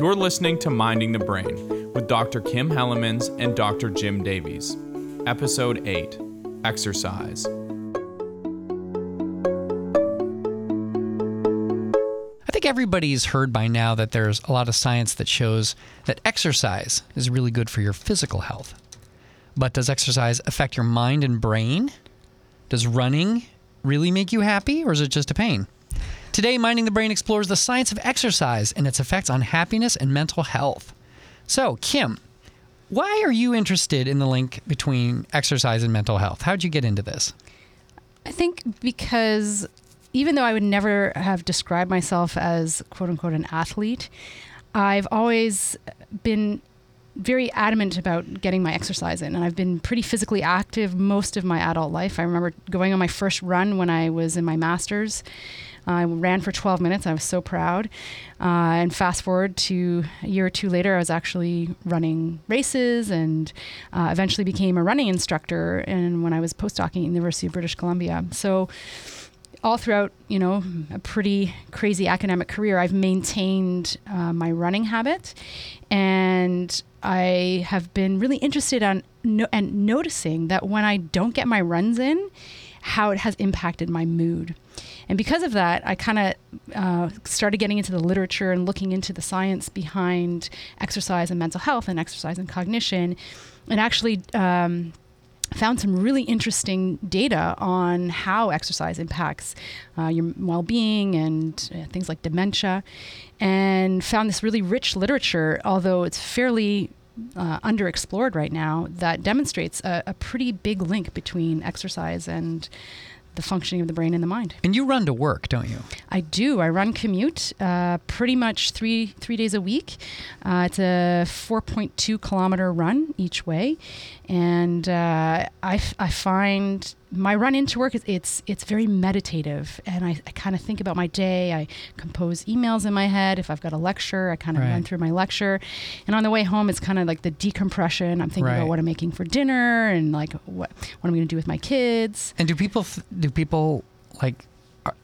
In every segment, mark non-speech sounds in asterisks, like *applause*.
You're listening to Minding the Brain with Dr. Kim Hellemans and Dr. Jim Davies. Episode 8 Exercise. I think everybody's heard by now that there's a lot of science that shows that exercise is really good for your physical health. But does exercise affect your mind and brain? Does running really make you happy, or is it just a pain? Today, Minding the Brain explores the science of exercise and its effects on happiness and mental health. So, Kim, why are you interested in the link between exercise and mental health? How'd you get into this? I think because even though I would never have described myself as quote unquote an athlete, I've always been very adamant about getting my exercise in and I've been pretty physically active most of my adult life. I remember going on my first run when I was in my masters I ran for 12 minutes. I was so proud. Uh, and fast forward to a year or two later, I was actually running races and uh, eventually became a running instructor. And when I was postdocing at the University of British Columbia, so all throughout, you know, a pretty crazy academic career, I've maintained uh, my running habit, and I have been really interested on no- and noticing that when I don't get my runs in, how it has impacted my mood. And because of that, I kind of uh, started getting into the literature and looking into the science behind exercise and mental health and exercise and cognition, and actually. Um, found some really interesting data on how exercise impacts uh, your well-being and uh, things like dementia and found this really rich literature although it's fairly uh, underexplored right now that demonstrates a, a, pretty big link between exercise and the functioning of the brain and the mind. And you run to work, don't you? I do. I run commute uh, pretty much three three days a week. Uh, it's a 4.2 kilometer run each way, and uh, I, f- I find my run into work is it's it's very meditative and I, I kind of think about my day. I compose emails in my head. If I've got a lecture I kind of right. run through my lecture. And on the way home it's kind of like the decompression. I'm thinking right. about what I'm making for dinner and like what what I'm going to do with my kids. And do people do people like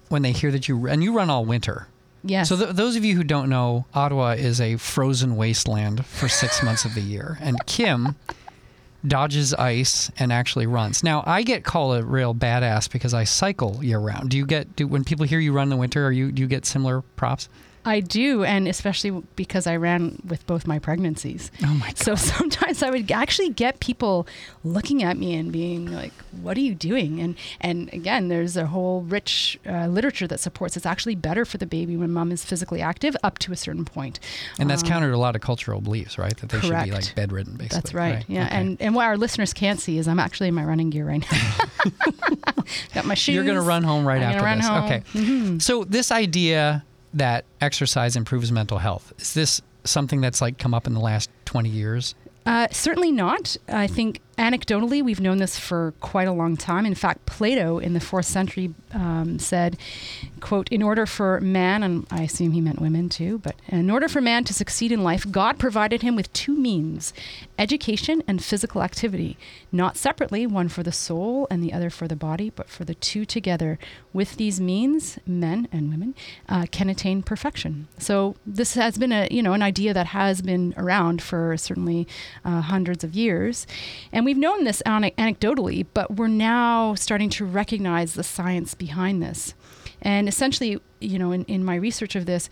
when they hear that you and you run all winter. Yes. So th- those of you who don't know, Ottawa is a frozen wasteland for six months of the year, and Kim dodges ice and actually runs. Now I get called a real badass because I cycle year round. Do you get do when people hear you run in the winter? Are you do you get similar props? I do, and especially because I ran with both my pregnancies. Oh my god! So *laughs* sometimes I would actually get people looking at me and being like, "What are you doing?" And and again, there's a whole rich uh, literature that supports it's actually better for the baby when mom is physically active up to a certain point. And that's um, counter to a lot of cultural beliefs, right? That they correct. should be like bedridden, basically. That's right. right. Yeah, okay. and and what our listeners can't see is I'm actually in my running gear right now. *laughs* *laughs* Got my shoes. You're going to run home right I'm after run this. Home. Okay. Mm-hmm. So this idea that exercise improves mental health. Is this something that's like come up in the last 20 years? Uh, certainly not. I think anecdotally, we've known this for quite a long time. In fact, Plato in the fourth century um, said, "quote In order for man, and I assume he meant women too, but in order for man to succeed in life, God provided him with two means: education and physical activity, not separately, one for the soul and the other for the body, but for the two together. With these means, men and women uh, can attain perfection." So this has been a you know an idea that has been around for certainly uh, hundreds of years, and we've known this anecdotally, but we're now starting to recognize the science behind this. And essentially, you know, in, in my research of this,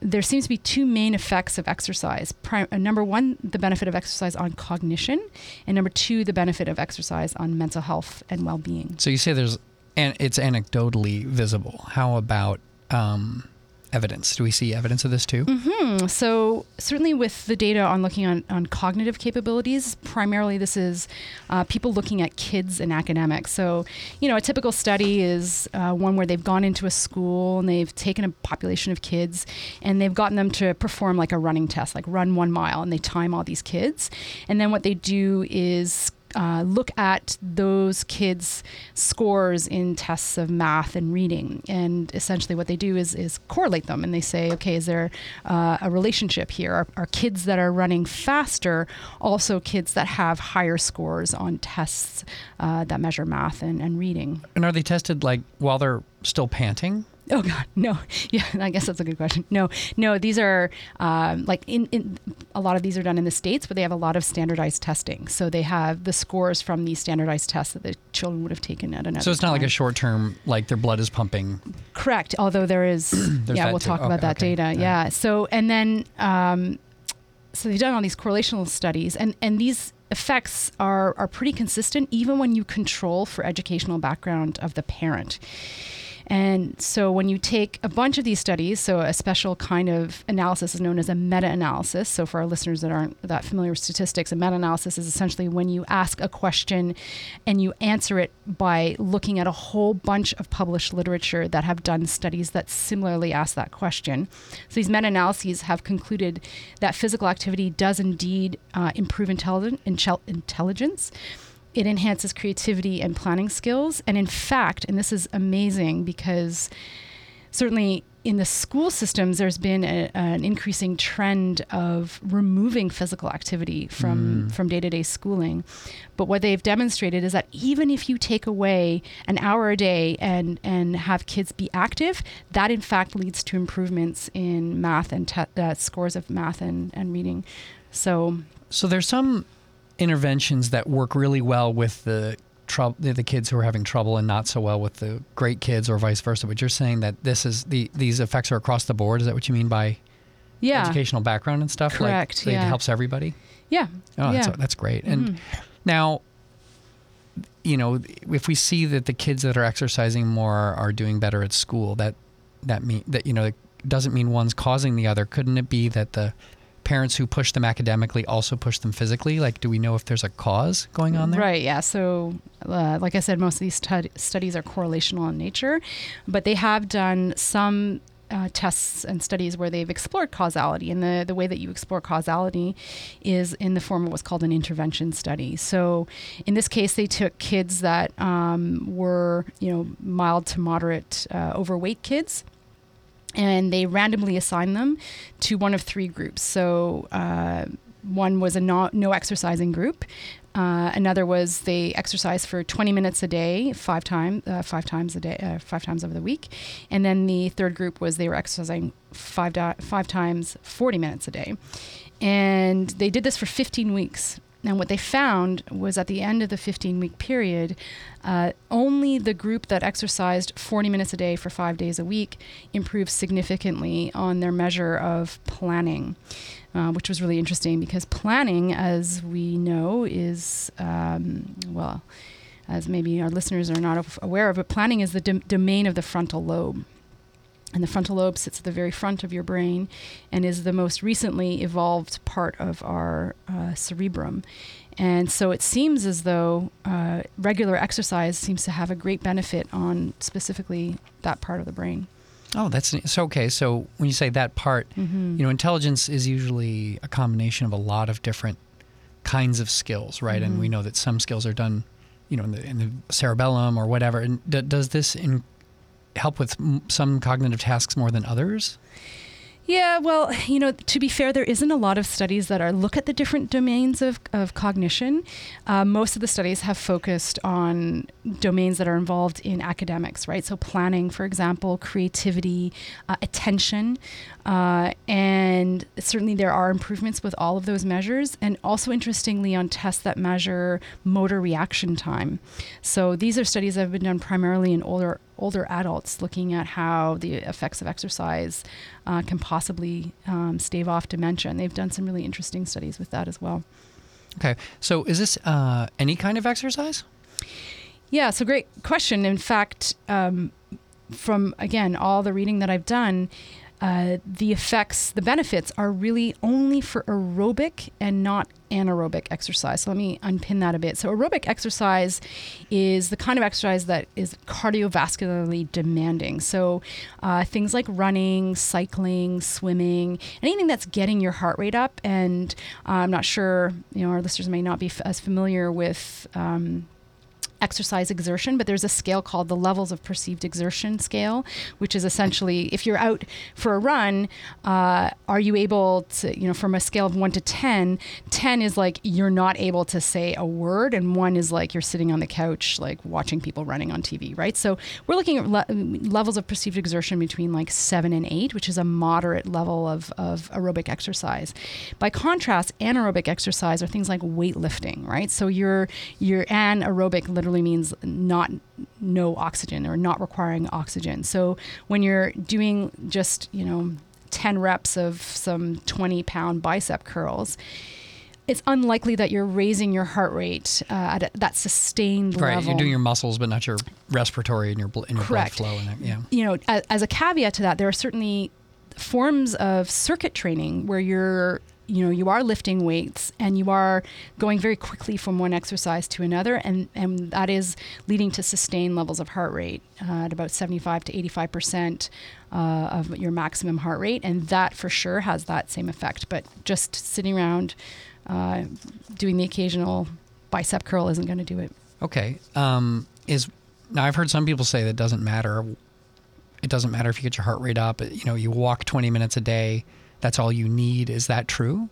there seems to be two main effects of exercise. Uh, number one, the benefit of exercise on cognition, and number two, the benefit of exercise on mental health and well-being. So you say there's, and it's anecdotally visible. How about um, evidence? Do we see evidence of this too? Mm-hmm. So, certainly with the data on looking on, on cognitive capabilities, primarily this is uh, people looking at kids and academics. So, you know, a typical study is uh, one where they've gone into a school and they've taken a population of kids and they've gotten them to perform like a running test, like run one mile, and they time all these kids. And then what they do is uh, look at those kids' scores in tests of math and reading. And essentially, what they do is, is correlate them and they say, okay, is there uh, a relationship here? Are, are, kids that are running faster also kids that have higher scores on tests uh, that measure math and, and reading? And are they tested like while they're still panting? Oh God, no. *laughs* Yeah, I guess that's a good question. No, no. These are um, like in, in a lot of these are done in the states, but they have a lot of standardized testing. So they have the scores from these standardized tests that the children would have taken at another. So it's not like a short term, like their blood is pumping. Correct. Although there is, *clears throat* yeah, we'll too. talk Okay, about that okay. data. Yeah. Yeah. So and then, um, so they've done all these correlational studies, and and these effects are are pretty consistent, even when you control for educational background of the parent. And so when you take a bunch of these studies, so a special kind of analysis is known as a meta-analysis. So for our listeners that aren't that familiar with statistics, a meta-analysis is essentially when you ask a question and you answer it by looking at a whole bunch of published literature that have done studies that similarly ask that question. So these meta-analyses have concluded that physical activity does indeed uh, improve intelligent, intel- intelligence it enhances creativity and planning skills. And in fact, and this is amazing because certainly in the school systems, there's been a, an increasing trend of removing physical activity from, from day-to-day schooling. But what they've demonstrated is that even if you take away an hour a day and, and have kids be active, that in fact leads to improvements in math and te- uh, scores of math and, and reading. So So there's some interventions that work really well with the trouble the, kids who are having trouble and not so well with the great kids or vice versa. But you're saying that this is the these effects are across the board. Is that what you mean by yeah, educational background and stuff? Correct, Like, yeah. It helps everybody. yeah, Oh, yeah. that's, that's great. And Mhm. now, you know, if we see that the kids that are exercising more are doing better at school, that that mean that you know it doesn't mean one's causing the other. Couldn't it be that the parents who push them academically also push them physically? Like, do we know if there's a cause going on there? Right, yeah. So, uh, like I said, most of these stud- studies are correlational in nature, but they have done some uh, tests and studies where they've explored causality. And the, the way that you explore causality is in the form of what's called an intervention study. So, in this case, they took kids that um, were, you know, mild to moderate uh, overweight kids and they randomly assigned them to one of three groups. So uh, one was a no, no exercising group. Uh, another was they exercise for 20 minutes a day, five times, uh, five times a day, uh, five times over the week, and then the third group was they were exercising five di- five times, 40 minutes a day, and they did this for 15 weeks. And what they found was at the end of the 15 week period, uh, only the group that exercised 40 minutes a day for five days a week improved significantly on their measure of planning, uh, which was really interesting because planning, as we know, is, um, well, as maybe our listeners are not aware of, but planning is the dom- domain of the frontal lobe. And the frontal lobe sits at the very front of your brain and is the most recently evolved part of our uh, cerebrum. And so it seems as though uh, regular exercise seems to have a great benefit on specifically that part of the brain. Oh, that's so okay. So when you say that part, Mm-hmm. you know, intelligence is usually a combination of a lot of different kinds of skills, right? And Mhm. we know that some skills are done, you know, in the, in the cerebellum or whatever. And d- does this in, help with some cognitive tasks more than others? Yeah, well, you know, to be fair, there isn't a lot of studies that are look at the different domains of, of cognition. Uh, most of the studies have focused on domains that are involved in academics, right? So planning, for example, creativity, uh, attention, uh, and certainly there are improvements with all of those measures. And also, interestingly, on tests that measure motor reaction time. So these are studies that have been done primarily in older older adults, looking at how the effects of exercise uh, can possibly um, stave off dementia. And they've done some really interesting studies with that as well. Okay. So is this uh, any kind of exercise? Yeah, so great question. In fact, um, from again all the reading that I've done, uh, the effects, the benefits are really only for aerobic and not anaerobic exercise. So let me unpin that a bit. So aerobic exercise is the kind of exercise that is cardiovascularly demanding. So uh, things like running, cycling, swimming, anything that's getting your heart rate up. And uh, I'm not sure, you know, our listeners may not be f- as familiar with. Um, exercise exertion, but there's a scale called the levels of perceived exertion scale, which is essentially if you're out for a run, uh, are you able to, you know, from a scale of one to 10, 10 is like you're not able to say a word, and one is like you're sitting on the couch, like watching people running on TV, right? So we're looking at le- levels of perceived exertion between like seven and eight, which is a moderate level of, of aerobic exercise. By contrast, anaerobic exercise are things like weightlifting, right? So you're, you're anaerobic literally means not no oxygen or not requiring oxygen. So when you're doing just you know 10 reps of some 20 pound bicep curls it's unlikely that you're raising your heart rate uh, at a, that sustained Right, level. you're doing your muscles, but not your respiratory and your bl- and your blood flow. And yeah. you know, as, as a caveat to that, there are certainly forms of circuit training where you're you know you are lifting weights and you are going very quickly from one exercise to another and and that is leading to sustained levels of heart rate uh, at about 75 to 85 percent uh, of your maximum heart rate and that for sure has that same effect but just sitting around uh, doing the occasional bicep curl isn't going to do it Okay. Um, is now I've heard some people say that doesn't matter. It doesn't matter if you get your heart rate up. You know, you walk 20 minutes a day. That's all you need. Is that true?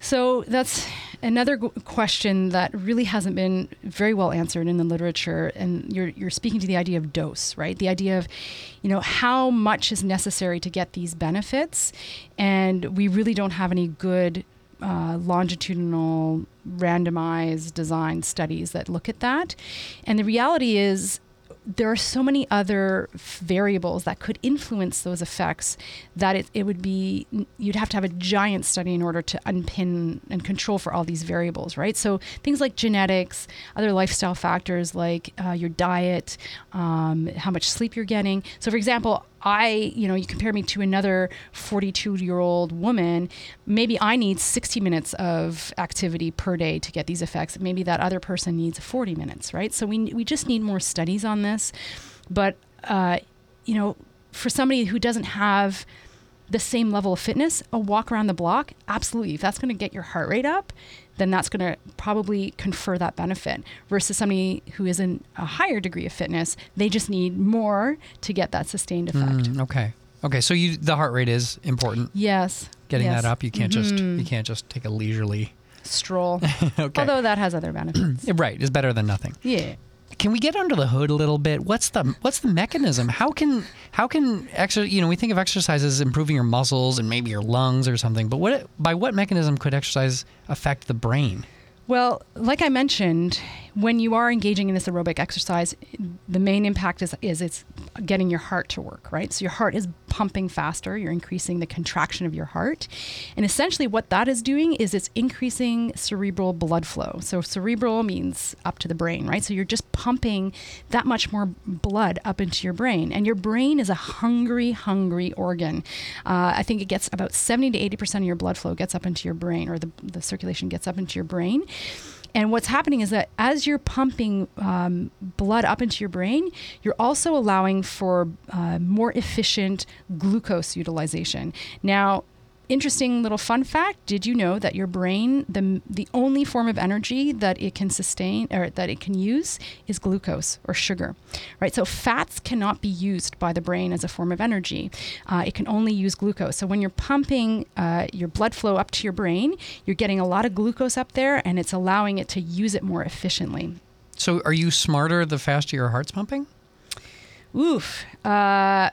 So that's another question that really hasn't been very well answered in the literature. And you're, you're speaking to the idea of dose, right? The idea of, you know, how much is necessary to get these benefits. And we really don't have any good uh, longitudinal, randomized design studies that look at that. And the reality is, there are so many other variables that could influence those effects that it, it would be you'd have to have a giant study in order to unpin and control for all these variables right? So things like genetics other lifestyle factors like uh, your diet um, how much sleep you're getting. So for example I, you know, you compare me to another 42 year old woman, maybe I need 60 minutes of activity per day to get these effects. Maybe that other person needs 40 minutes, right? So we, we just need more studies on this. But, uh, you know, for somebody who doesn't have the same level of fitness, a walk around the block, absolutely. If that's going to get your heart rate up, then that's going to probably confer that benefit versus somebody who is in a higher degree of fitness. They just need more to get that sustained effect. Mm, okay. Okay. So you the heart rate is important. Yes. Getting yes. that up, you can't just Mhm. you can't just take a leisurely. stroll. *laughs* okay. Although that has other benefits. *clears throat* right, is better than nothing. yeah. Can we get under the hood a little bit? What's the what's the mechanism? How can how can exer you know we think of exercise as improving your muscles and maybe your lungs or something, but what by what mechanism could exercise affect the brain? Well, like I mentioned, when you are engaging in this aerobic exercise, the main impact is, is it's getting your heart to work, right? So your heart is pumping faster, you're increasing the contraction of your heart. And essentially, what that is doing is it's increasing cerebral blood flow. So cerebral means up to the brain, right? So you're just pumping that much more blood up into your brain. And your brain is a hungry, hungry organ. Uh, I think it gets about 70 to 80% of your blood flow gets up into your brain, or the, the circulation gets up into your brain. And what's happening is that as you're pumping um, blood up into your brain, you're also allowing for uh, more efficient glucose utilization. Now, interesting little fun fact did you know that your brain the the only form of energy that it can sustain or that it can use is glucose or sugar right so fats cannot be used by the brain as a form of energy uh, it can only use glucose so when you're pumping uh, your blood flow up to your brain you're getting a lot of glucose up there and it's allowing it to use it more efficiently So are you smarter the faster your heart's pumping? Oof. Uh,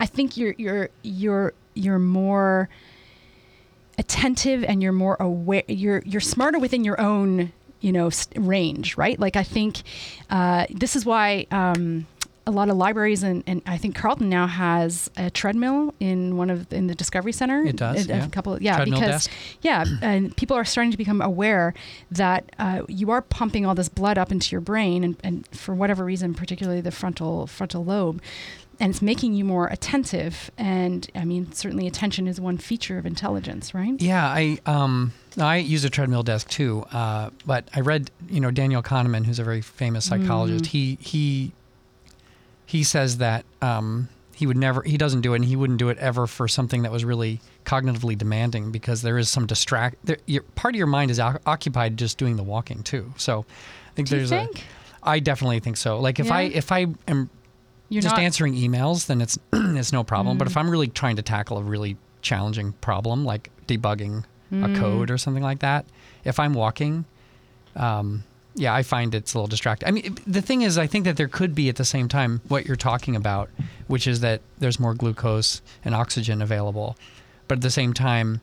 I think you're you're you're you're more attentive and you're more aware. You're you're smarter within your own you know range, right? Like I think uh, this is why. Um, a lot of libraries and, and I think Carleton now has a treadmill in one of in the Discovery Center. It does, A, a yeah. couple, yeah, Treadmill because desk. yeah, and people are starting to become aware that uh, you are pumping all this blood up into your brain, and, and for whatever reason, particularly the frontal frontal lobe, and it's making you more attentive. And I mean, certainly attention is one feature of intelligence, right? Yeah, I um I use a treadmill desk too. Uh, but I read you know Daniel Kahneman, who's a very famous psychologist. He he he says that um, he would never he doesn't do it, and he wouldn't do it ever for something that was really cognitively demanding because there is some distract. There, your, part of your mind is o- occupied just doing the walking too. So i think Do there's think? a. I definitely think so. Like if I if I am You're just not, answering emails, then it's *clears throat* it's no problem. But Mm. if I'm really trying to tackle a really challenging problem, like debugging Mm. a code or something like that, if I'm walking, um, yeah, I find it's a little distracting. I mean, the thing is, I think that there could be at the same time what you're talking about, which is that there's more glucose and oxygen available, but at the same time,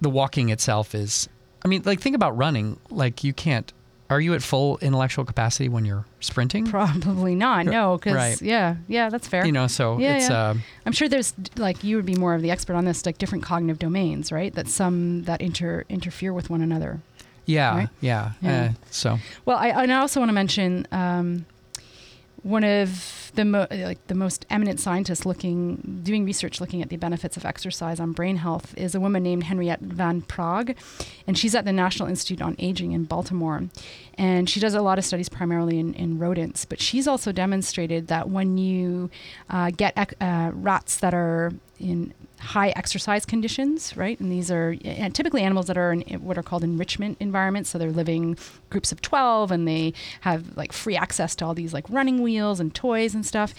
the walking itself is. I mean, like think about running. Like you can't. Are you at full intellectual capacity when you're sprinting? Probably not. No, because Right. yeah, yeah, that's fair. you know, so Yeah, it's. yeah. Uh, I'm sure there's like you would be more of the expert on this, like different cognitive domains, right? That some that inter interfere with one another. Yeah, Right? yeah. Yeah. Uh, so Well, I, and I also want to mention um, one of the mo- like the most eminent scientists looking doing research looking at the benefits of exercise on brain health is a woman named Henriette Van Praag, and she's at the National Institute on Aging in Baltimore, and she does a lot of studies primarily in, in rodents. But she's also demonstrated that when you uh, get ec- uh, rats that are in high exercise conditions, right? And these are uh, typically animals that are in what are called enrichment environments. So they're living groups of 12 and they have like free access to all these like running wheels and toys and stuff.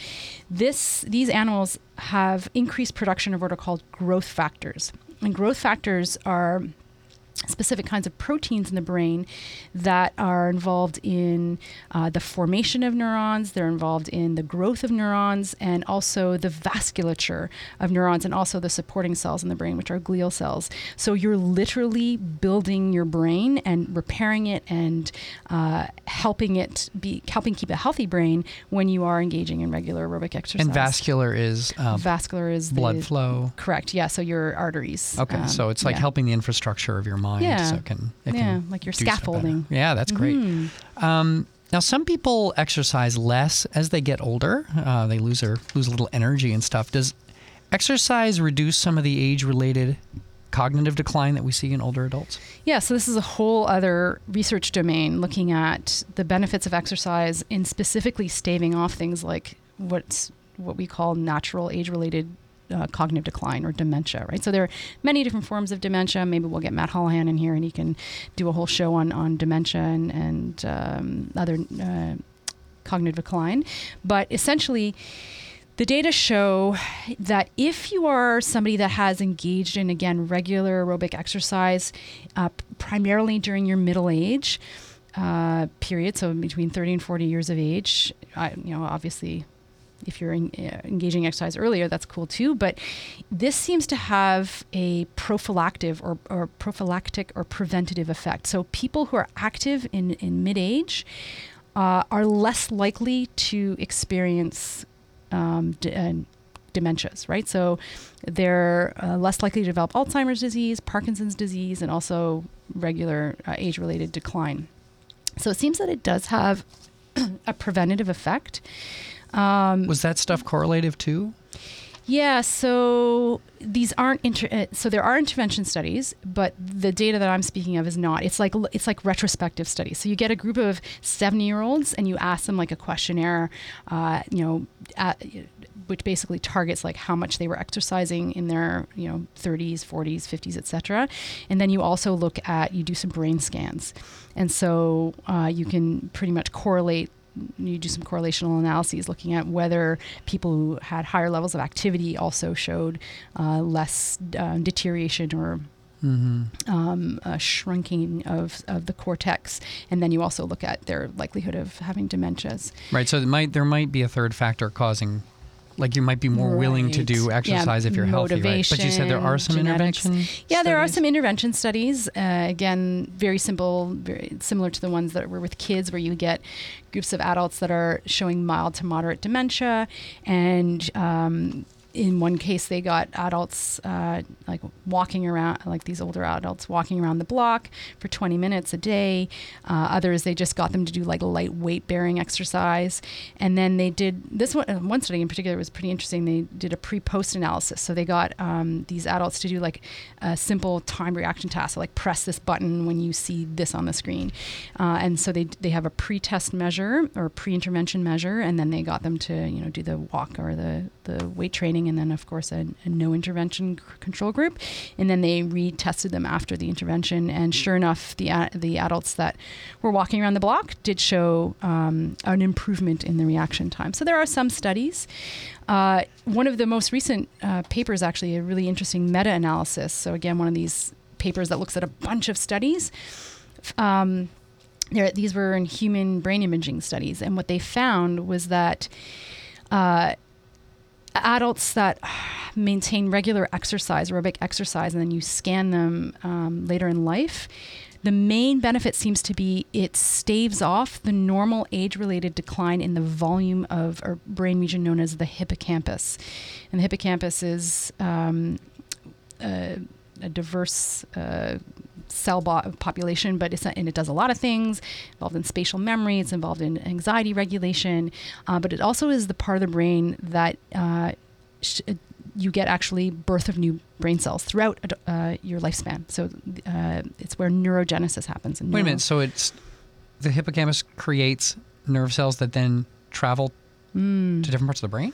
This these animals have increased production of what are called growth factors. And growth factors are specific kinds of proteins in the brain that are involved in uh, the formation of neurons, they're involved in the growth of neurons, and also the vasculature of neurons, and also the supporting cells in the brain, which are glial cells. So you're literally building your brain and repairing it and uh, helping it be helping keep a healthy brain when you are engaging in regular aerobic exercise. and vascular is um, vascular is blood the, flow. Correct. Yeah. So your arteries. Okay, um, so it's like yeah. helping the infrastructure of your mind, Yeah. so it can it Yeah, can like your do stuff better. scaffolding. Yeah, that's great. Mhm. Um, now, some people exercise less as they get older. Uh, they lose their lose a little energy and stuff. Does exercise reduce some of the age-related cognitive decline that we see in older adults? Yeah, so this is a whole other research domain looking at the benefits of exercise in specifically staving off things like what's what we call natural age-related uh, cognitive decline or dementia, right? So there are many different forms of dementia. Maybe we'll get Matt Holahan in here and he can do a whole show on on dementia and, and um, other uh, cognitive decline. But essentially, the data show that if you are somebody that has engaged in again regular aerobic exercise, uh, primarily during your middle age uh, period, so between 30 and 40 years of age, I, you know, obviously. If you're en- uh, engaging exercise earlier, that's cool too. But this seems to have a prophylactic or, or prophylactic or preventative effect. So people who are active in, in mid-age uh, are less likely to experience um, d- uh, dementias, right? So they're uh, less likely to develop Alzheimer's disease, Parkinson's disease, and also regular uh, age related decline. So it seems that it does have *clears throat* a preventative effect. Um, Was that stuff correlative too? yeah, so these aren't inter- uh, so there are intervention studies, but the data that I'm speaking of is not. It's like it's like retrospective studies. So you get a group of 70 year olds and you ask them like a questionnaire, uh, you know, at, which basically targets like how much they were exercising in their you know 30s, 40s, 50s, etc. And then you also look at you do some brain scans, and so uh, you can pretty much correlate you do some correlational analyses looking at whether people who had higher levels of activity also showed uh, less uh, deterioration or Mm-hmm. um, shrinking of, of the cortex. And then you also look at their likelihood of having dementias. Right. So might there might be a third factor causing, like you might be more willing to Right. do Yeah, exercise if you're healthy, right? But you said there are some motivation, genetics. intervention. Yeah, there are some intervention studies. Uh, again, very simple, very similar to the ones that were with kids, where you get groups of adults that are showing mild to moderate dementia, and um, in one case, they got adults uh, like walking around, like these older adults walking around the block for 20 minutes a day. Uh, others, they just got them to do like light weight bearing exercise. And then they did this one, uh, one study in particular was pretty interesting. They did a pre post analysis. So they got um, these adults to do like a simple time reaction task, so like press this button when you see this on the screen. Uh, and so they, they have a pre test measure or pre intervention measure. And then they got them to, you know, do the walk or the, the weight training and then of course a, a no intervention c- control group, and then they retested them after the intervention, and sure enough, the a- the adults that were walking around the block did show um, an improvement in the reaction time. So there are some studies. Uh, one of the most recent uh, papers, actually, a really interesting meta-analysis. So again, one of these papers that looks at a bunch of studies. Um, there, these were in human brain imaging studies, and what they found was that uh, adults that *sighs* maintain regular exercise, aerobic exercise, and then you scan them um, later in life, the main benefit seems to be it staves off the normal age-related decline in the volume of a brain region known as the hippocampus, and the hippocampus is um, a, a diverse. Uh, cell population, but it's and it does a lot of things involved in spatial memory. It's involved in anxiety regulation, uh, but it also is the part of the brain that uh, sh- you get actually birth of new brain cells throughout uh, your lifespan. So uh, it's where neurogenesis happens. Wait a minute. So it's the hippocampus creates nerve cells that then travel Mm. to different parts of the brain.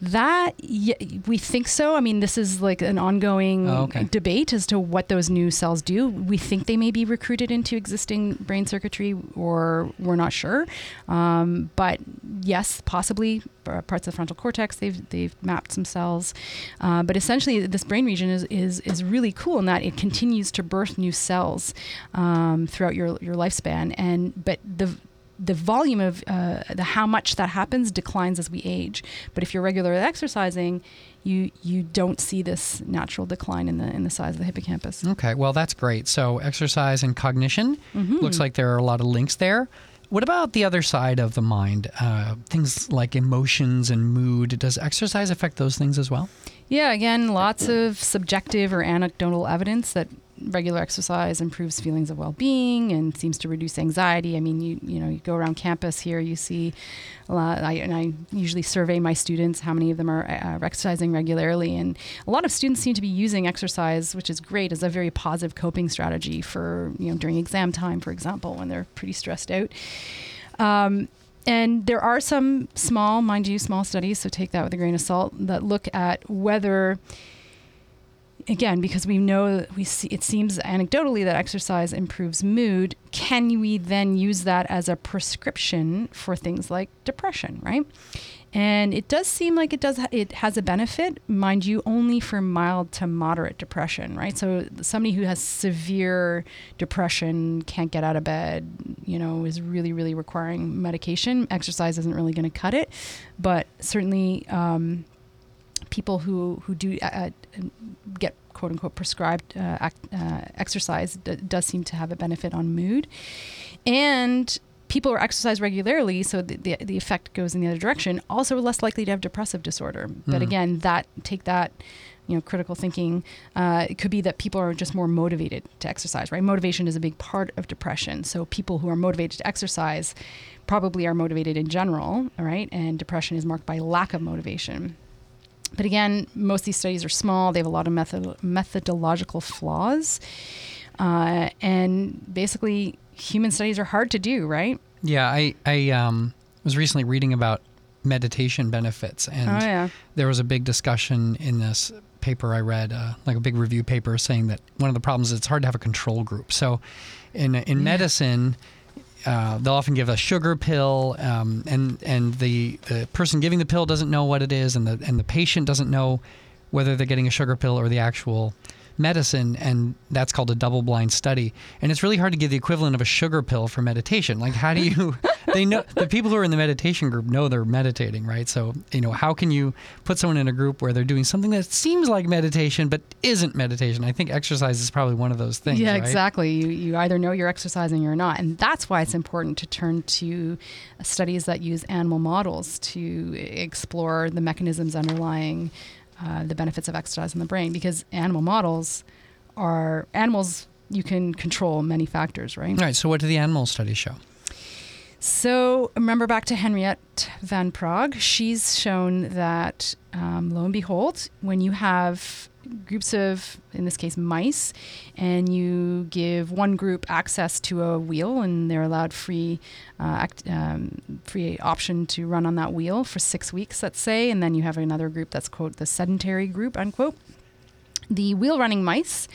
That yeah, we think so. I mean, this is like an ongoing Oh, okay. debate as to what those new cells do. We think they may be recruited into existing brain circuitry, or we're not sure. Um, but yes, possibly uh, parts of the frontal cortex. They've they've mapped some cells, uh, but essentially, this brain region is is is really cool in that it continues to birth new cells um, throughout your your lifespan. And but the the volume of uh, the how much that happens declines as we age. But if you're regularly exercising, you you don't see this natural decline in the in the size of the hippocampus. Okay. Well, that's great. So exercise and cognition Mhm. looks like there are a lot of links there. What about the other side of the mind? Uh, things like emotions and mood. Does exercise affect those things as well? Yeah, again, lots of subjective or anecdotal evidence that regular exercise improves feelings of well-being and seems to reduce anxiety. I mean, you you know, you go around campus here, you see a lot. I, and I usually survey my students how many of them are uh, exercising regularly, and a lot of students seem to be using exercise, which is great, as a very positive coping strategy for you know during exam time, for example, when they're pretty stressed out. Um, and there are some small, mind you, small studies, so take that with a grain of salt, that look at whether, again, because we know we see it seems anecdotally that exercise improves mood. Can we then use that as a prescription for things like depression, right? And it does seem like it does. It has a benefit, mind you, only for mild to moderate depression, right? So somebody who has severe depression, can't get out of bed, you know, is really, really requiring medication. Exercise isn't really going to cut it, but certainly um, people who who do uh, get quote unquote prescribed uh, act, uh, exercise d- does seem to have a benefit on mood, and people who exercise regularly, so the, the, the effect goes in the other direction, also less likely to have depressive disorder. But Mhm. again, that take that, you know, critical thinking. Uh, it could be that people are just more motivated to exercise, right? Motivation is a big part of depression. So people who are motivated to exercise probably are motivated in general, right And depression is marked by lack of motivation. But again, most of these studies are small. They have a lot of method- methodological flaws. Uh, and basically, human studies are hard to do, right? Yeah, I I um, was recently reading about meditation benefits, and oh, yeah. there was a big discussion in this paper I read, uh, like a big review paper, saying that one of the problems is it's hard to have a control group. So, in in Yeah. medicine, uh, they'll often give a sugar pill, um, and and the the person giving the pill doesn't know what it is, and the and the patient doesn't know whether they're getting a sugar pill or the actual medicine and that's called a double blind study and it's really hard to give the equivalent of a sugar pill for meditation like how do you *laughs* they know the people who are in the meditation group know they're meditating right so you know how can you put someone in a group where they're doing something that seems like meditation but isn't meditation i think exercise is probably one of those things yeah, right? exactly. You, you either know you're exercising or not. And that's why it's important to turn to studies that use animal models to explore the mechanisms underlying uh, the benefits of exercise in the brain because animal models are animals you can control many factors, right? Right. so what do the animal studies show So remember back to Henriette Van Praag. She's shown that, um, lo and behold, when you have groups of, in this case, mice, and you give one group access to a wheel, and they're allowed free, uh, act, um, free option to run on that wheel for six weeks, let's say, and then you have another group that's quote the sedentary group unquote. The wheel running mice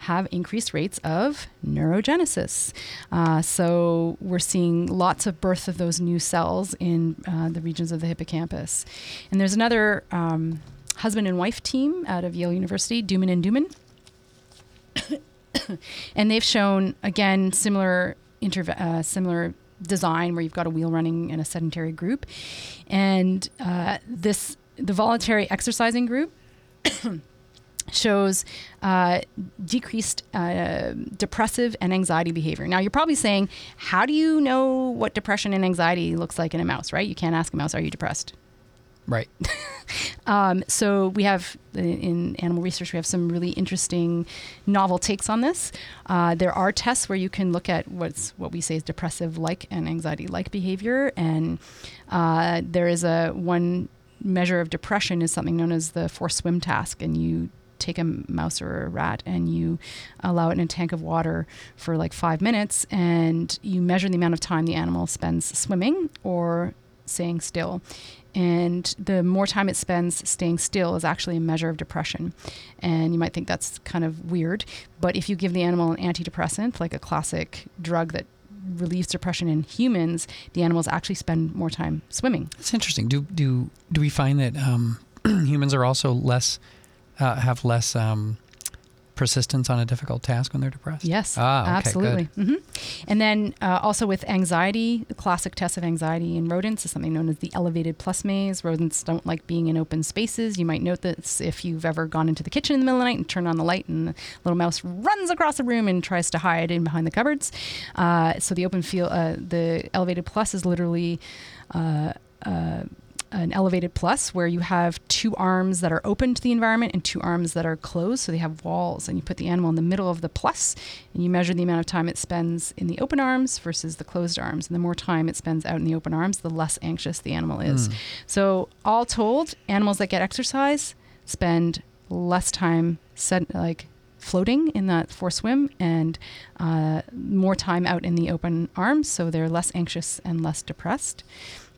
have increased rates of neurogenesis. Uh, so we're seeing lots of birth of those new cells in uh, the regions of the hippocampus. And there's another um, husband and wife team out of Yale University, Duman and Duman. *coughs* and they've shown, again, similar, interve- uh, similar design where you've got a wheel running in a sedentary group. And uh, this, the voluntary exercising group. *coughs* shows uh, decreased uh, depressive and anxiety behavior. Now, you're probably saying, how do you know what depression and anxiety looks like in a mouse, right? You can't ask a mouse, are you depressed? Right. *laughs* um, so we have in animal research, we have some really interesting novel takes on this. Uh, there are tests where you can look at what's what we say is depressive-like and anxiety-like behavior, and uh, there is a one measure of depression is something known as the forced swim task, and you take a mouse or a rat and you allow it in a tank of water for like five minutes and you measure the amount of time the animal spends swimming or staying still. And the more time it spends staying still is actually a measure of depression. And you might think that's kind of weird, but if you give the animal an antidepressant, like a classic drug that relieves depression in humans, the animals actually spend more time swimming. It's interesting. Do do do we find that um, *clears throat* humans are also less uh, have less um, persistence on a difficult task when they're depressed? Yes, ah, okay, absolutely. Mm-hmm. And then uh, also with anxiety, the classic test of anxiety in rodents is something known as the elevated plus maze. Rodents don't like being in open spaces. You might note this if you've ever gone into the kitchen in the middle of the night and turned on the light, and the little mouse runs across the room and tries to hide in behind the cupboards. Uh, so the open field, uh, the elevated plus is literally. Uh, uh, an elevated plus where you have two arms that are open to the environment and two arms that are closed. So they have walls, and you put the animal in the middle of the plus, and you measure the amount of time it spends in the open arms versus the closed arms. And the more time it spends out in the open arms, the less anxious the animal is. Mm. So, all told, animals that get exercise spend less time set, like floating in that forced swim and uh, more time out in the open arms, so they're less anxious and less depressed.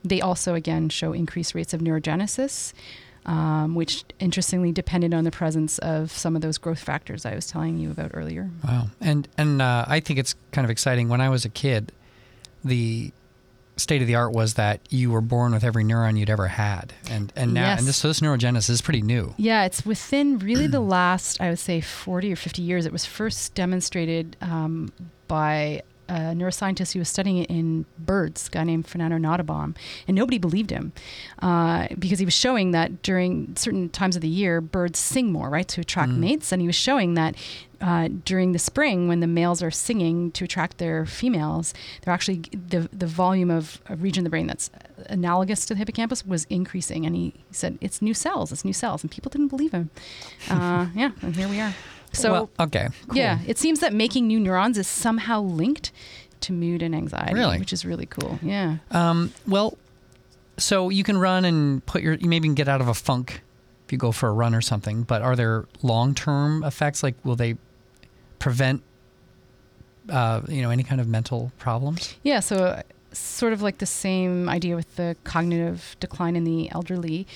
They also, again, show increased rates of neurogenesis, um, which interestingly depended on the presence of some of those growth factors I was telling you about earlier. Wow. And, and uh, I think it's kind of exciting. When I was a kid, the state of the art was that you were born with every neuron you'd ever had, and and now yes. and this so this neurogenesis is pretty new. Yeah, it's within really the *clears throat* last I would say forty or fifty years. It was first demonstrated um, by a neuroscientist who was studying it in birds, a guy named Fernando Nottebohm, and nobody believed him uh, because he was showing that during certain times of the year, birds sing more, right, to attract mm. mates, and he was showing that uh, during the spring when the males are singing to attract their females, they're actually the the volume of a region of the brain that's analogous to the hippocampus was increasing, and he said it's new cells, it's new cells, and people didn't believe him. *laughs* Uh, yeah, and here we are. So well, okay, cool. yeah, it seems that making new neurons is somehow linked to mood and anxiety, really? which is really cool. Yeah. Um, well, so you can run and put your you maybe can get out of a funk if you go for a run or something. But are there long term effects? Like, will they prevent uh, you know any kind of mental problems? Yeah. So. Uh, sort of like the same idea with the cognitive decline in the elderly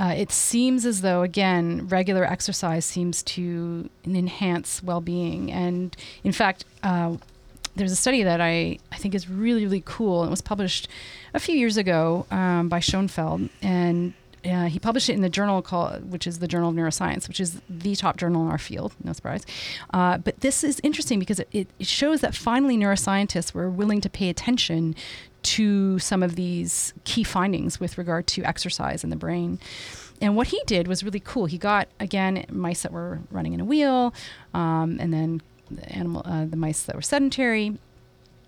uh, it seems as though, again, regular exercise seems to enhance well being. And in fact, uh, there's a study that I, I think is really, really cool. It was published a few years ago um, by Schoenfeld. And uh, he published it in the journal called, which is the Journal of Neuroscience, which is the top journal in our field. No surprise. Uh, but this is interesting because it, it shows that finally neuroscientists were willing to pay attention to some of these key findings with regard to exercise in the brain. And what he did was really cool. He got again mice that were running in a wheel, um, and then the animal, uh, the mice that were sedentary.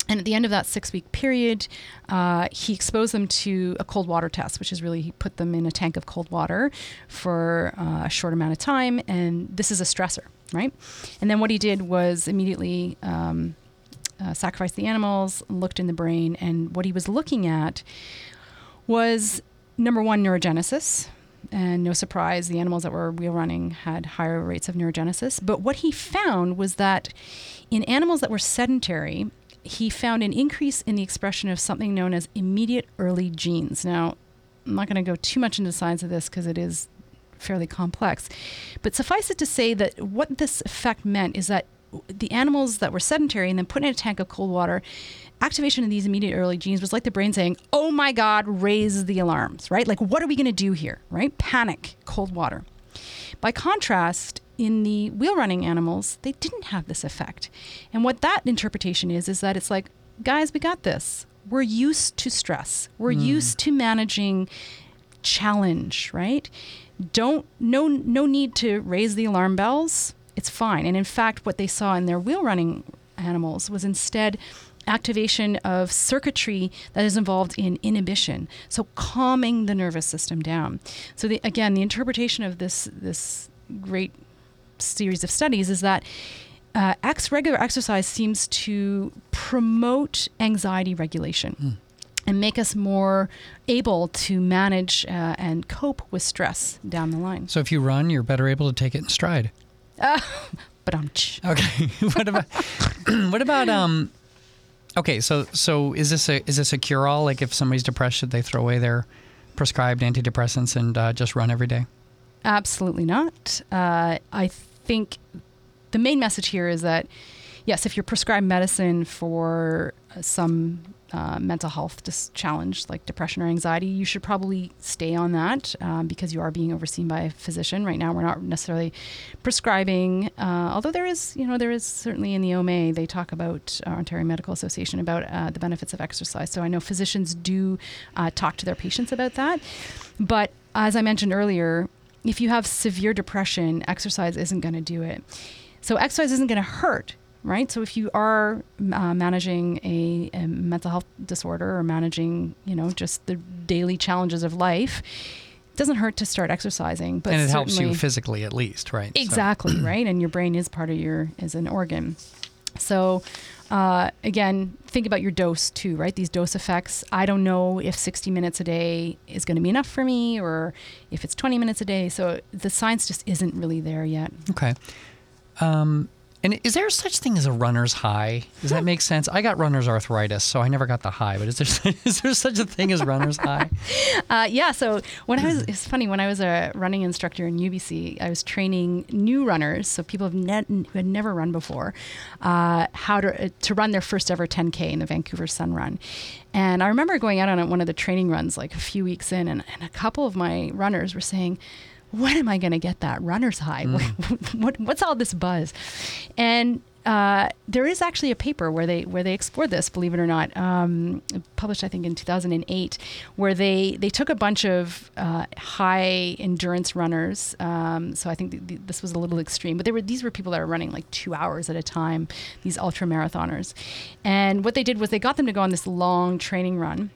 And at the end of that six week period, uh, he exposed them to a cold water test, which is really he put them in a tank of cold water for uh, a short amount of time. And this is a stressor, right? And then what he did was immediately um, uh, sacrificed the animals, looked in the brain, and what he was looking at was number one, neurogenesis, and no surprise, the animals that were wheel running had higher rates of neurogenesis. But what he found was that in animals that were sedentary, he found an increase in the expression of something known as immediate early genes. Now, I'm not going to go too much into the science of this because it is fairly complex. But suffice it to say that what this effect meant is that the animals that were sedentary and then put in a tank of cold water, activation of these immediate early genes was like the brain saying, Oh my God, raise the alarms, right? Like, what are we going to do here, right? Panic, cold water. By contrast, in the wheel running animals, they didn't have this effect. And what that interpretation is, is that it's like, guys, we got this. We're used to stress, we're mm. used to managing challenge, right? Don't, no, no need to raise the alarm bells. It's fine. And in fact, what they saw in their wheel running animals was instead activation of circuitry that is involved in inhibition so calming the nervous system down so the, again the interpretation of this this great series of studies is that uh, ex regular exercise seems to promote anxiety regulation. Mm. And make us more able to manage uh, and cope with stress down the line. So, if you run, you're better able to take it in stride. *laughs* Uh, but. Okay. *laughs* what about *clears throat* what about um? Okay, so so is this a is this a cure all? Like, if somebody's depressed, should they throw away their prescribed antidepressants and uh, just run every day? Absolutely not. Uh, I think the main message here is that yes, if you're prescribed medicine for uh, some uh, mental health dis- challenge like depression or anxiety, you should probably stay on that um, because you are being overseen by a physician. Right now, we're not necessarily prescribing, uh, although there is, you know, there is certainly in the OMA they talk about uh, Ontario Medical Association about uh, the benefits of exercise. So I know physicians do uh, talk to their patients about that, but as I mentioned earlier, if you have severe depression, exercise isn't going to do it. So exercise isn't going to hurt, right? So if you are uh, managing a, a, mental health disorder or managing, you know, just the daily challenges of life, it doesn't hurt to start exercising. But and it helps you physically at least, right? Exactly, so. *clears throat* right? And your brain is part of your is an organ. So uh, again, think about your dose too, right? These dose effects. I don't know if 60 minutes a day is going to be enough for me or if it's 20 minutes a day. So the science just isn't really there yet. Okay. Um, and is there such thing as a runner's high? Does that make sense? I got runner's arthritis, so I never got the high. But is there *laughs* is there such a thing as runner's high? *laughs* Uh, yeah. So when I was, it's funny when I was a running instructor in UBC, I was training new runners, so people ne- who had never run before, uh, how to uh, to run their first ever 10k in the Vancouver Sun Run. And I remember going out on one of the training runs like a few weeks in, and, and a couple of my runners were saying when am I going to get that runner's high? Mm. *laughs* what, what's all this buzz? And uh, there is actually a paper where they where they explored this, believe it or not, um, published I think in 2008, where they they took a bunch of uh, high endurance runners. Um, so I think th- th- this was a little extreme, but they were these were people that are running like two hours at a time, these ultra marathoners, and what they did was they got them to go on this long training run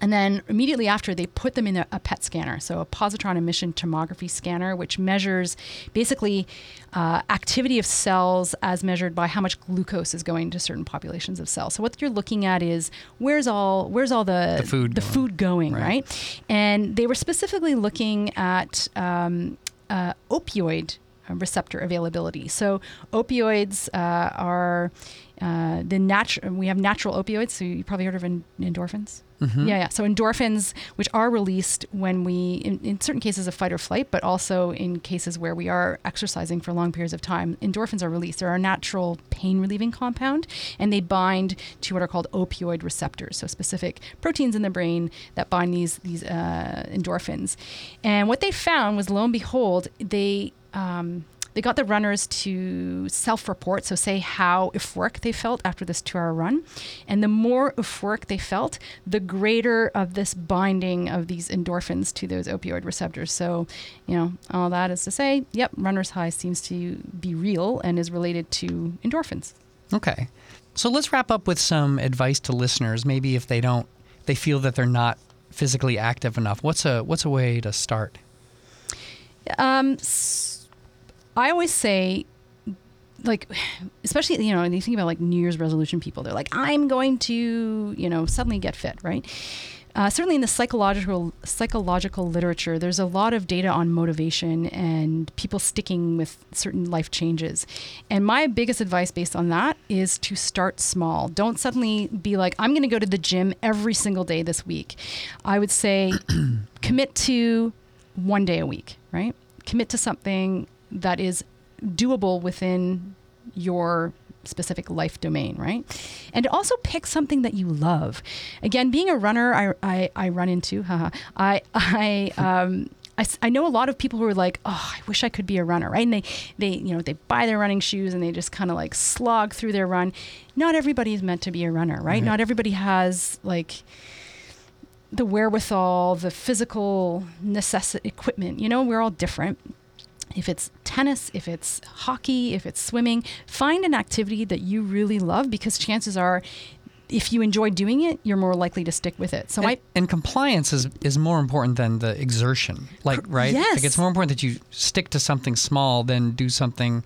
and then immediately after, they put them in a, a, PET scanner, so a positron emission tomography scanner, which measures basically uh, activity of cells as measured by how much glucose is going to certain populations of cells. So what you're looking at is where's all where's all the, the food the going. food going, right. right. And they were specifically looking at um, uh, opioid receptor availability. So opioids uh, are uh, the natural. We have natural opioids. So you probably heard of endorphins. Mm-hmm. Yeah, yeah. So endorphins, which are released when we, in, in, certain cases of fight or flight, but also in cases where we are exercising for long periods of time, endorphins are released. They're a natural pain relieving compound, and they bind to what are called opioid receptors, so specific proteins in the brain that bind these these uh, endorphins. And what they found was, lo and behold, they um, they got the runners to self report, so say how euphoric they felt after this two hour run. And the more euphoric they felt, the greater of this binding of these endorphins to those opioid receptors. So, you know, all that is to say, yep, runner's high seems to be real and is related to endorphins. Okay. So let's wrap up with some advice to listeners. Maybe if they don't, they feel that they're not physically active enough. What's a what's a way to start? Um, so I always say, like, especially, you know, when you think about like New Year's resolution people, they're like, I'm going to, you know, suddenly get fit, right? uh, certainly in the psychological psychological literature, there's a lot of data on motivation and people sticking with certain life changes. And my biggest advice based on that is to start small. Don't suddenly be like, I'm going to go to the gym every single day this week. I would say *clears throat* commit to one day a week, right? Commit to something that is doable within your specific life domain, right? And also pick something that you love. Again, being a runner, I, I, I run into, haha, I, I, um, I, I know a lot of people who are like, oh, I wish I could be a runner, right? And they, they, you know, they buy their running shoes and they just kind of like slog through their run. Not everybody is meant to be a runner, right? Right. Not everybody has like the wherewithal, the physical necessity equipment. You know, we're all different. If it's tennis, if it's hockey, if it's swimming, find an activity that you really love because chances are if you enjoy doing it, you're more likely to stick with it. So and, I and compliance is is more important than the exertion. Like right? yes. Like it's more important that you stick to something small than do something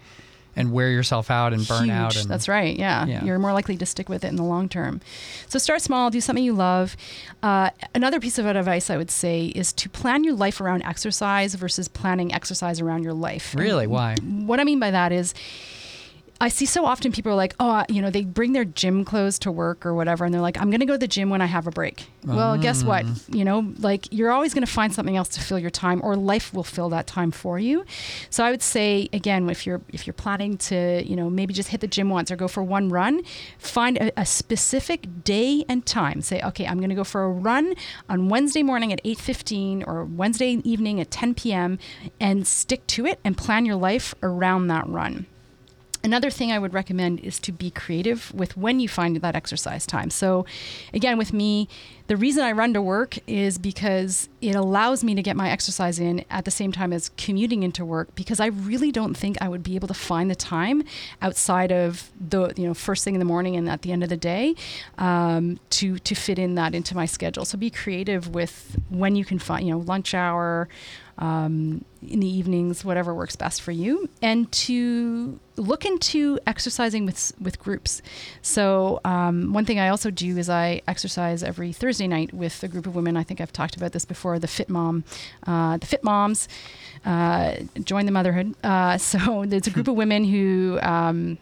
and wear yourself out and burn huge. out. And, That's right. Yeah. Yeah. You're more likely to stick with it in the long term. So start small, do something you love. Uh, another piece of advice I would say is to plan your life around exercise versus planning exercise around your life. Really? Why? What I mean by that is, I see so often people are like, oh, you know, they bring their gym clothes to work or whatever, and they're like, I'm going to go to the gym when I have a break. Well, guess mm. what? You know, like you're always going to find something else to fill your time, or life will fill that time for you. So I would say again, if you're if you're planning to, you know, maybe just hit the gym once or go for one run, find a, a specific day and time. Say, okay, I'm going to go for a run on Wednesday morning at 8:15 or Wednesday evening at 10 p.m. and stick to it and plan your life around that run. Another thing I would recommend is to be creative with when you find that exercise time. So, again, with me, the reason I run to work is because it allows me to get my exercise in at the same time as commuting into work because I really don't think I would be able to find the time outside of the, you know, first thing in the morning and at the end of the day um, to, to fit in that into my schedule. So, be creative with when you can find, you know, lunch hour, um, in the evenings, whatever works best for you, and to look into exercising with with groups. So um, one thing I also do is I exercise every Thursday night with a group of women. I think I've talked about this before. The Fit Mom, uh, the Fit Moms, uh, join the motherhood. Uh, *laughs* so it's a group of women who. Um,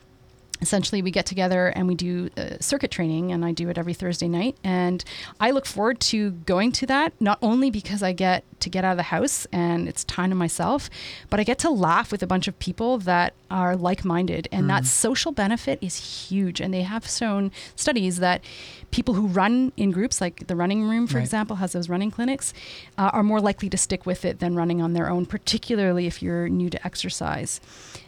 essentially we get together and we do uh, circuit training and i do it every thursday night. And i look forward to going to that not only because i get to get out of the house and it's time to myself but i get to laugh with a bunch of people that are like-minded. And that social benefit is huge. And they have shown studies that people who run in groups like the running room for Right. example has those running clinics uh, are more likely to stick with it than running on their own particularly if you're new to exercise.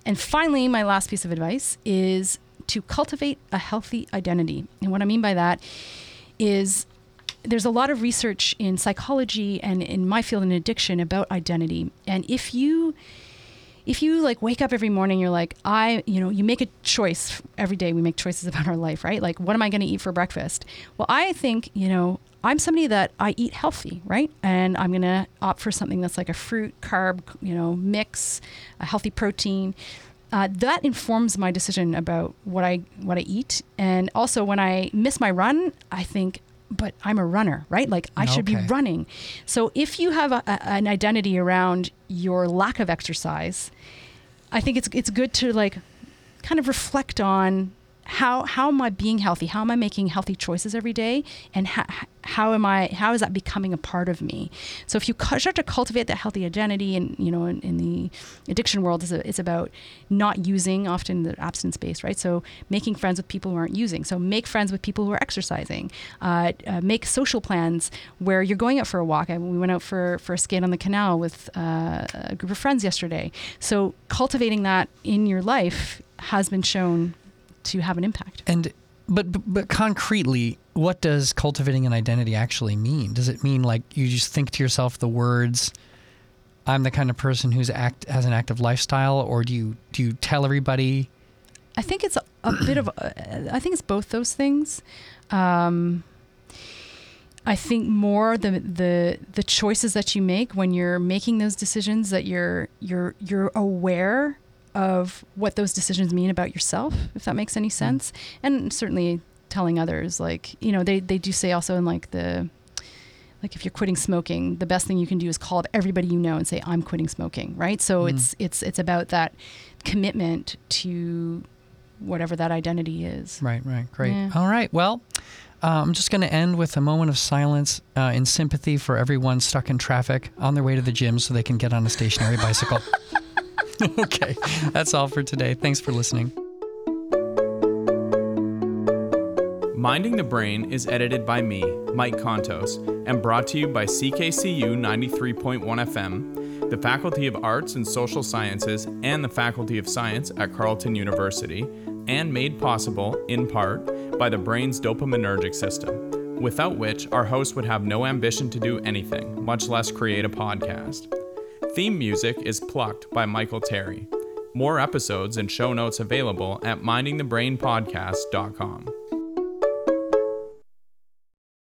And finally my last piece of advice is to cultivate a healthy identity. And what i mean by that is there's a lot of research in psychology and in my field in addiction about identity. And if you if you like wake up every morning you're like i you know you make a choice every day. We make choices about our life right? Like what am i going to eat for breakfast? Well i think you know i'm somebody that i eat healthy right? And i'm going to opt for something that's like a fruit carb you know mix a healthy protein uh, that informs my decision about what I what I eat, and also when I miss my run, I think, but I'm a runner, right? Like I should be running. So if you have a, a, an identity around your lack of exercise, I think it's it's good to like kind of reflect on how how am I being healthy? How am I making healthy choices every day? And how, how am I how is that becoming a part of me? So if you start to cultivate that healthy identity, and you know, in, in the addiction world, is it's about not using, often the abstinence based, right? So making friends with people who aren't using. So make friends with people who are exercising. Uh, uh, make social plans where you're going out for a walk. I, we went out for for a skate on the canal with uh, a group of friends yesterday. So cultivating that in your life has been shown to have an impact. And but but- concretely, what does cultivating an identity actually mean? Does it mean like you just think to yourself the words I'm the kind of person who's act has an active lifestyle or do you do you tell everybody I think it's a, a bit of. I think it's both those things. Um, I think more the the the choices that you make when you're making those decisions that you're you're you're aware of what those decisions mean about yourself, if that makes any sense, and certainly telling others like you know they they do say also in like the like if you're quitting smoking, the best thing you can do is call up everybody you know and say, "I'm quitting smoking." Right. So Mm. it's it's it's about that commitment to whatever that identity is. Right, right. Great. Yeah. All right. Well, uh, I'm just going to end with a moment of silence uh, in sympathy for everyone stuck in traffic on their way to the gym so they can get on a stationary bicycle. *laughs* *laughs* okay. That's all for today. Thanks for listening. Minding the Brain is edited by me, Mike Contos, and brought to you by CKCU 93.1 FM, the Faculty of Arts and Social Sciences, and the Faculty of Science at Carleton University, and made possible, in part, by the brain's dopaminergic system, without which our host would have no ambition to do anything, much less create a podcast. Theme music is Plucked by Michael Terry. More episodes and show notes available at mindingthebrainpodcast.com.